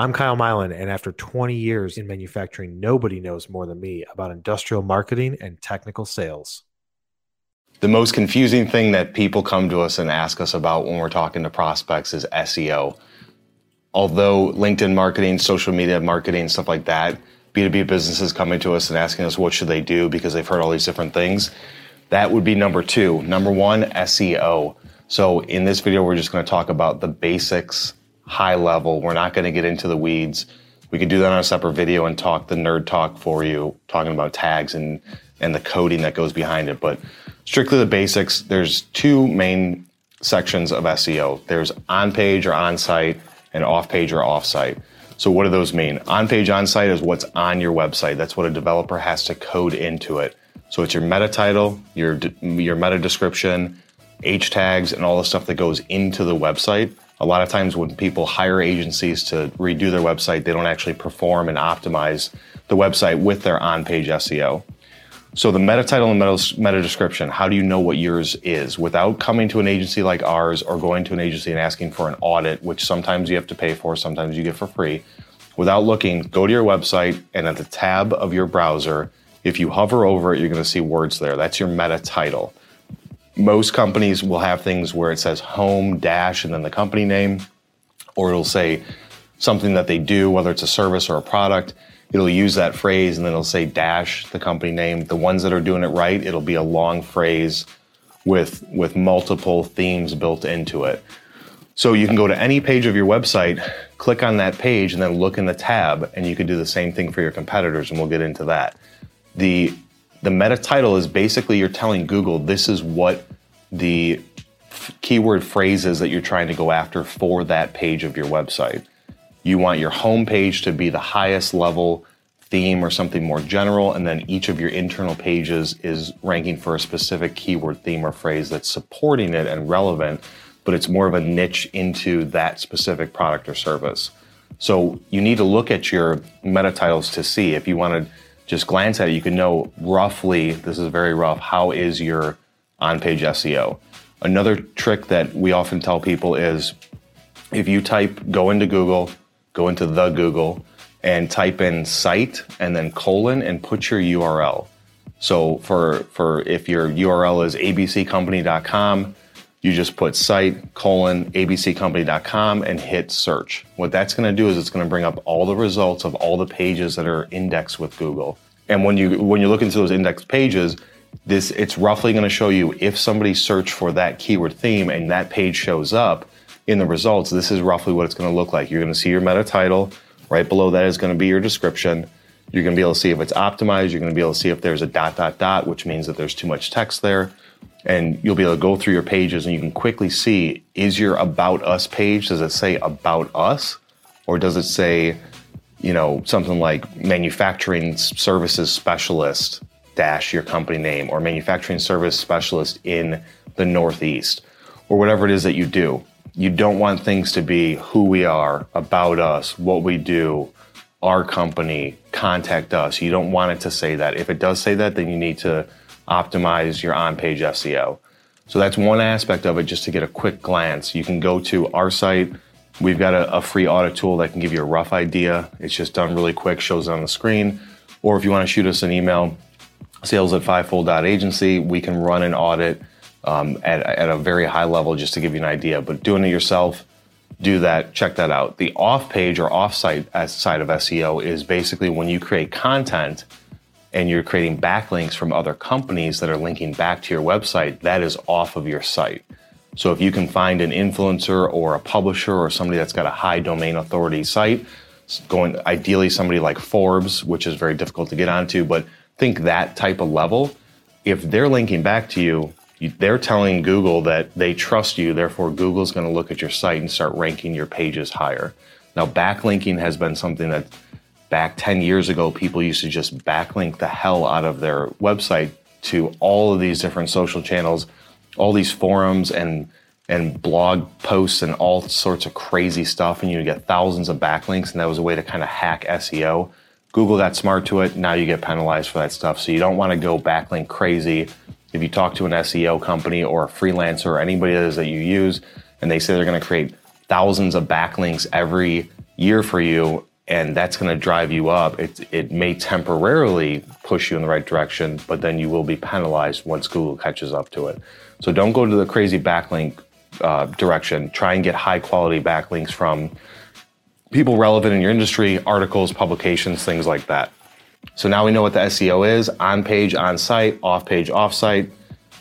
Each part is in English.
I'm Kyle Mylan, and after 20 years in manufacturing, nobody knows more than me about industrial marketing and technical sales. The most confusing thing that people come to us and ask us about when we're talking to prospects is SEO. Although LinkedIn marketing, social media marketing, stuff like that, B2B businesses coming to us and asking us what should they do because they've heard all these different things. That would be number two. Number one, SEO. So in this video, we're just going to talk about the basics high level. We're not going to get into the weeds. We could do that on a separate video and talk the nerd talk for you, talking about tags and and the coding that goes behind it. But strictly the basics, there's two main sections of SEO. There's on page or on site and off page or off site. So what do those mean? On page on site is what's on your website. That's what a developer has to code into it. So it's your meta title, your your meta description, H tags, and all the stuff that goes into the website. A lot of times when people hire agencies to redo their website, they don't actually perform and optimize the website with their on page SEO. So the meta title and meta, meta description, how do you know what yours is without coming to an agency like ours or going to an agency and asking for an audit, which sometimes you have to pay for, sometimes you get for free. Without looking, go to your website and at the tab of your browser, if you hover over it, you're going to see words there. That's your meta title most companies will have things where it says home dash and then the company name, or it'll say something that they do, whether it's a service or a product. It'll use that phrase and then it'll say dash the company name. The ones that are doing it right, it'll be a long phrase with with multiple themes built into it. So you can go to any page of your website, click on that page, and then look in the tab, and you can do the same thing for your competitors, and we'll get into that. The the meta title is basically you're telling Google this is what the f- keyword phrases that you're trying to go after for that page of your website. You want your home page to be the highest level theme or something more general, and then each of your internal pages is ranking for a specific keyword theme or phrase that's supporting it and relevant, but it's more of a niche into that specific product or service. So you need to look at your meta titles to see if you want to just glance at it, you can know roughly, this is very rough, how is your on page SEO. Another trick that we often tell people is if you type, go into Google, go into the Google, and type in site and then colon and put your URL. So for for if your URL is abccompany.com, you just put site colon abccompany.com and hit search. What that's going to do is it's going to bring up all the results of all the pages that are indexed with Google. And when you when you look into those index pages, this it's roughly going to show you if somebody searched for that keyword theme and that page shows up in the results. This is roughly what it's going to look like. You're going to see your meta title. Right below that is going to be your description. You're going to be able to see if it's optimized. You're going to be able to see if there's a dot dot dot, which means that there's too much text there and you'll be able to go through your pages and you can quickly see is your about us page does it say about us or does it say you know something like manufacturing services specialist dash your company name or manufacturing service specialist in the northeast or whatever it is that you do you don't want things to be who we are about us what we do our company contact us you don't want it to say that if it does say that then you need to optimize your on page SEO. So that's one aspect of it just to get a quick glance. You can go to our site. We've got a, a free audit tool that can give you a rough idea. It's just done really quick, shows on the screen. Or if you want to shoot us an email, sales at fivefold.agency, we can run an audit um, at, at a very high level just to give you an idea. But doing it yourself, do that, check that out. The off page or off site side of SEO is basically when you create content and you're creating backlinks from other companies that are linking back to your website, that is off of your site. So if you can find an influencer or a publisher or somebody that's got a high domain authority site, going ideally somebody like Forbes, which is very difficult to get onto, but think that type of level. If they're linking back to you, they're telling Google that they trust you, therefore Google's going to look at your site and start ranking your pages higher. Now, backlinking has been something that back 10 years ago, people used to just backlink the hell out of their website to all of these different social channels, all these forums and and blog posts and all sorts of crazy stuff, and you get thousands of backlinks, and that was a way to kind of hack SEO. Google got smart to it. Now you get penalized for that stuff. So you don't want to go backlink crazy. If you talk to an SEO company or a freelancer or anybody that is that you use, and they say they're going to create thousands of backlinks every year for you and that's going to drive you up. It, it may temporarily push you in the right direction, but then you will be penalized once Google catches up to it. So don't go to the crazy backlink uh, direction. Try and get high quality backlinks from people relevant in your industry, articles, publications, things like that. So now we know what the SEO is on page, on site, off page, off site.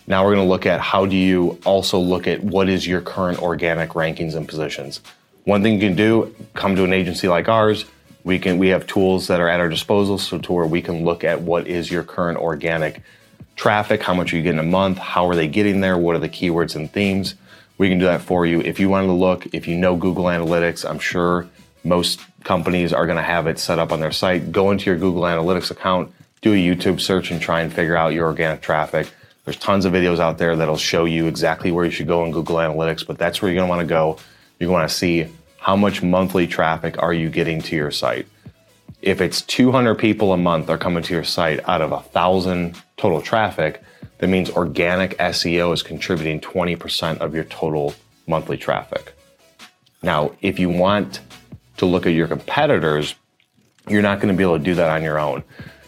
Now we're going to look at how do you also look at what is your current organic rankings and positions. One thing you can do, come to an agency like ours, we can we have tools that are at our disposal so to where we can look at what is your current organic traffic, how much are you getting a month, how are they getting there, what are the keywords and themes. We can do that for you. If you wanted to look, if you know Google Analytics, I'm sure most companies are going to have it set up on their site. Go into your Google Analytics account, do a YouTube search, and try and figure out your organic traffic. There's tons of videos out there that'll show you exactly where you should go in Google Analytics, but that's where you're going to want to go. You're going to see how much monthly traffic are you getting to your site? If it's 200 people a month are coming to your site out of a thousand total traffic, that means organic SEO is contributing 20% of your total monthly traffic. Now, if you want to look at your competitors, you're not going to be able to do that on your own.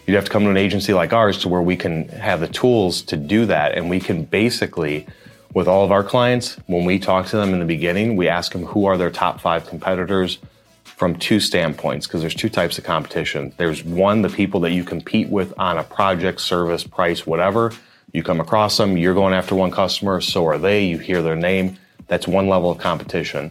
You'd have to come to an agency like ours to where we can have the tools to do that and we can basically with all of our clients, when we talk to them in the beginning, we ask them who are their top five competitors from two standpoints, because there's two types of competition. There's one, the people that you compete with on a project, service, price, whatever. You come across them, you're going after one customer, so are they, you hear their name. That's one level of competition.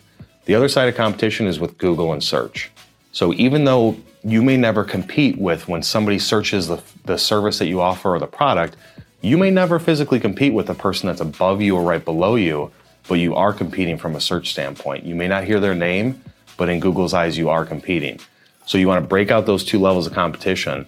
The other side of competition is with Google and search. So even though you may never compete with when somebody searches the, the service that you offer or the product, you may never physically compete with the person that's above you or right below you, but you are competing from a search standpoint. You may not hear their name, but in Google's eyes, you are competing. So you want to break out those two levels of competition,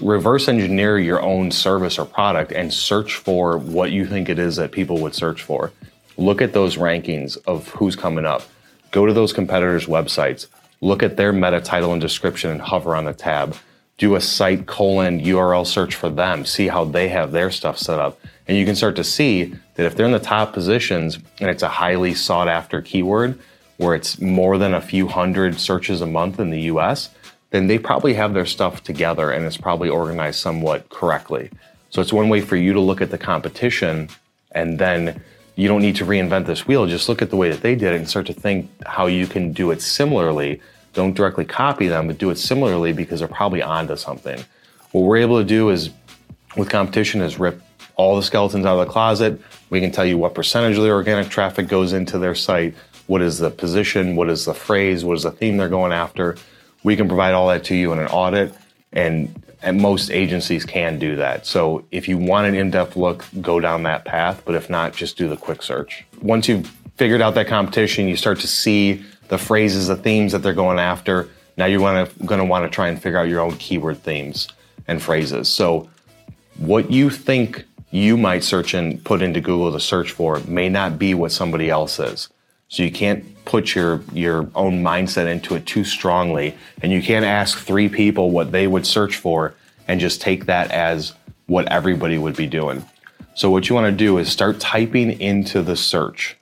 reverse engineer your own service or product, and search for what you think it is that people would search for. Look at those rankings of who's coming up. Go to those competitors' websites. Look at their meta title and description and hover on the tab do a site colon URL search for them, see how they have their stuff set up. And you can start to see that if they're in the top positions and it's a highly sought after keyword where it's more than a few hundred searches a month in the US, then they probably have their stuff together and it's probably organized somewhat correctly. So it's one way for you to look at the competition and then you don't need to reinvent this wheel. Just look at the way that they did it and start to think how you can do it similarly don't directly copy them, but do it similarly because they're probably onto something. What we're able to do is, with competition, is rip all the skeletons out of the closet. We can tell you what percentage of the organic traffic goes into their site, what is the position, what is the phrase, what is the theme they're going after. We can provide all that to you in an audit, and, and most agencies can do that. So if you want an in-depth look, go down that path. But if not, just do the quick search. Once you've figured out that competition, you start to see the phrases, the themes that they're going after. Now you're to want to try and figure out your own keyword themes and phrases. So what you think you might search and put into Google to search for may not be what somebody else is. So you can't put your your own mindset into it too strongly, and you can't ask three people what they would search for and just take that as what everybody would be doing. So what you want to do is start typing into the search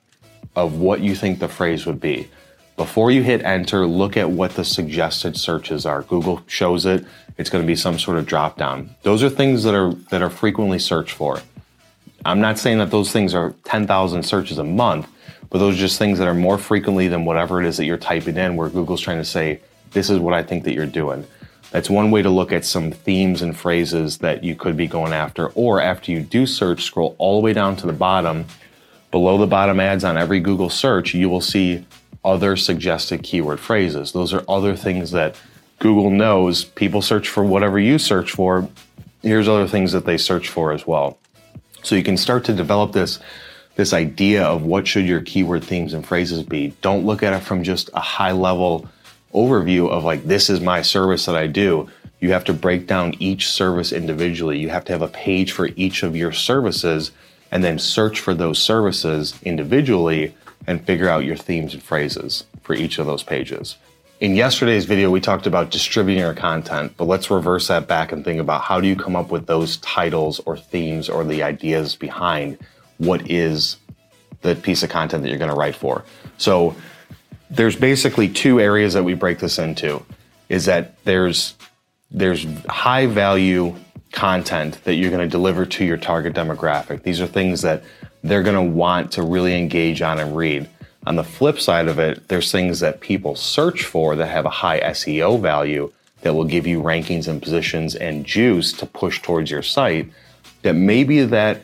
of what you think the phrase would be. Before you hit enter, look at what the suggested searches are. Google shows it. It's going to be some sort of drop down. Those are things that are that are frequently searched for. I'm not saying that those things are 10,000 searches a month, but those are just things that are more frequently than whatever it is that you're typing in where Google's trying to say, this is what I think that you're doing. That's one way to look at some themes and phrases that you could be going after. Or after you do search, scroll all the way down to the bottom. Below the bottom ads on every Google search, you will see other suggested keyword phrases. Those are other things that Google knows people search for whatever you search for. Here's other things that they search for as well. So you can start to develop this this idea of what should your keyword themes and phrases be. Don't look at it from just a high level overview of like this is my service that I do. You have to break down each service individually. You have to have a page for each of your services and then search for those services individually and figure out your themes and phrases for each of those pages. In yesterday's video, we talked about distributing your content, but let's reverse that back and think about how do you come up with those titles or themes or the ideas behind what is the piece of content that you're going to write for. So there's basically two areas that we break this into is that there's there's high value content that you're going to deliver to your target demographic. These are things that they're going to want to really engage on and read. On the flip side of it, there's things that people search for that have a high SEO value that will give you rankings and positions and juice to push towards your site that maybe that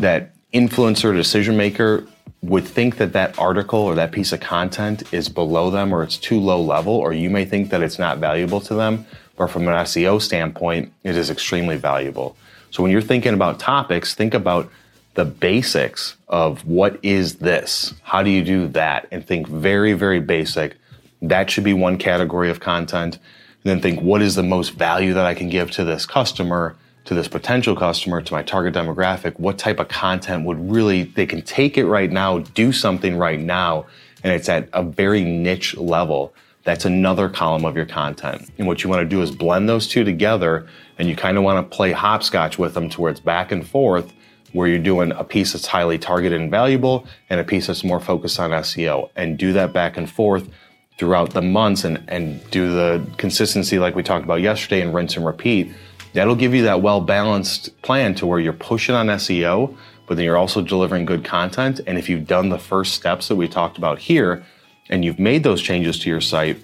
that influencer decision maker would think that that article or that piece of content is below them or it's too low level or you may think that it's not valuable to them but from an SEO standpoint it is extremely valuable. So when you're thinking about topics think about the basics of what is this? How do you do that? And think very very basic. That should be one category of content. And then think what is the most value that I can give to this customer? To this potential customer, to my target demographic, what type of content would really, they can take it right now, do something right now, and it's at a very niche level. That's another column of your content. And what you want to do is blend those two together, and you kind of want to play hopscotch with them to where it's back and forth, where you're doing a piece that's highly targeted and valuable, and a piece that's more focused on SEO, and do that back and forth throughout the months and, and do the consistency like we talked about yesterday and rinse and repeat That'll give you that well balanced plan to where you're pushing on SEO, but then you're also delivering good content. And if you've done the first steps that we talked about here and you've made those changes to your site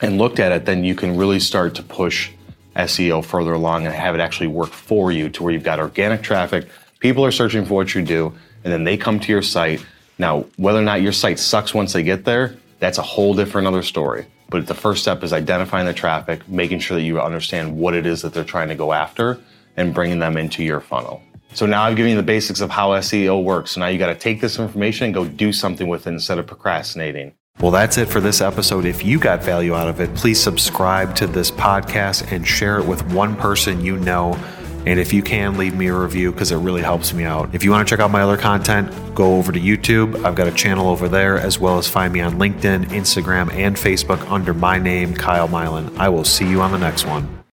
and looked at it, then you can really start to push SEO further along and have it actually work for you to where you've got organic traffic. People are searching for what you do, and then they come to your site. Now, whether or not your site sucks once they get there, that's a whole different other story. But the first step is identifying the traffic, making sure that you understand what it is that they're trying to go after, and bringing them into your funnel. So now I've given you the basics of how SEO works. So now you got to take this information and go do something with it instead of procrastinating. Well, that's it for this episode. If you got value out of it, please subscribe to this podcast and share it with one person you know and if you can, leave me a review because it really helps me out. If you want to check out my other content, go over to YouTube. I've got a channel over there, as well as find me on LinkedIn, Instagram, and Facebook under my name, Kyle Mylan. I will see you on the next one.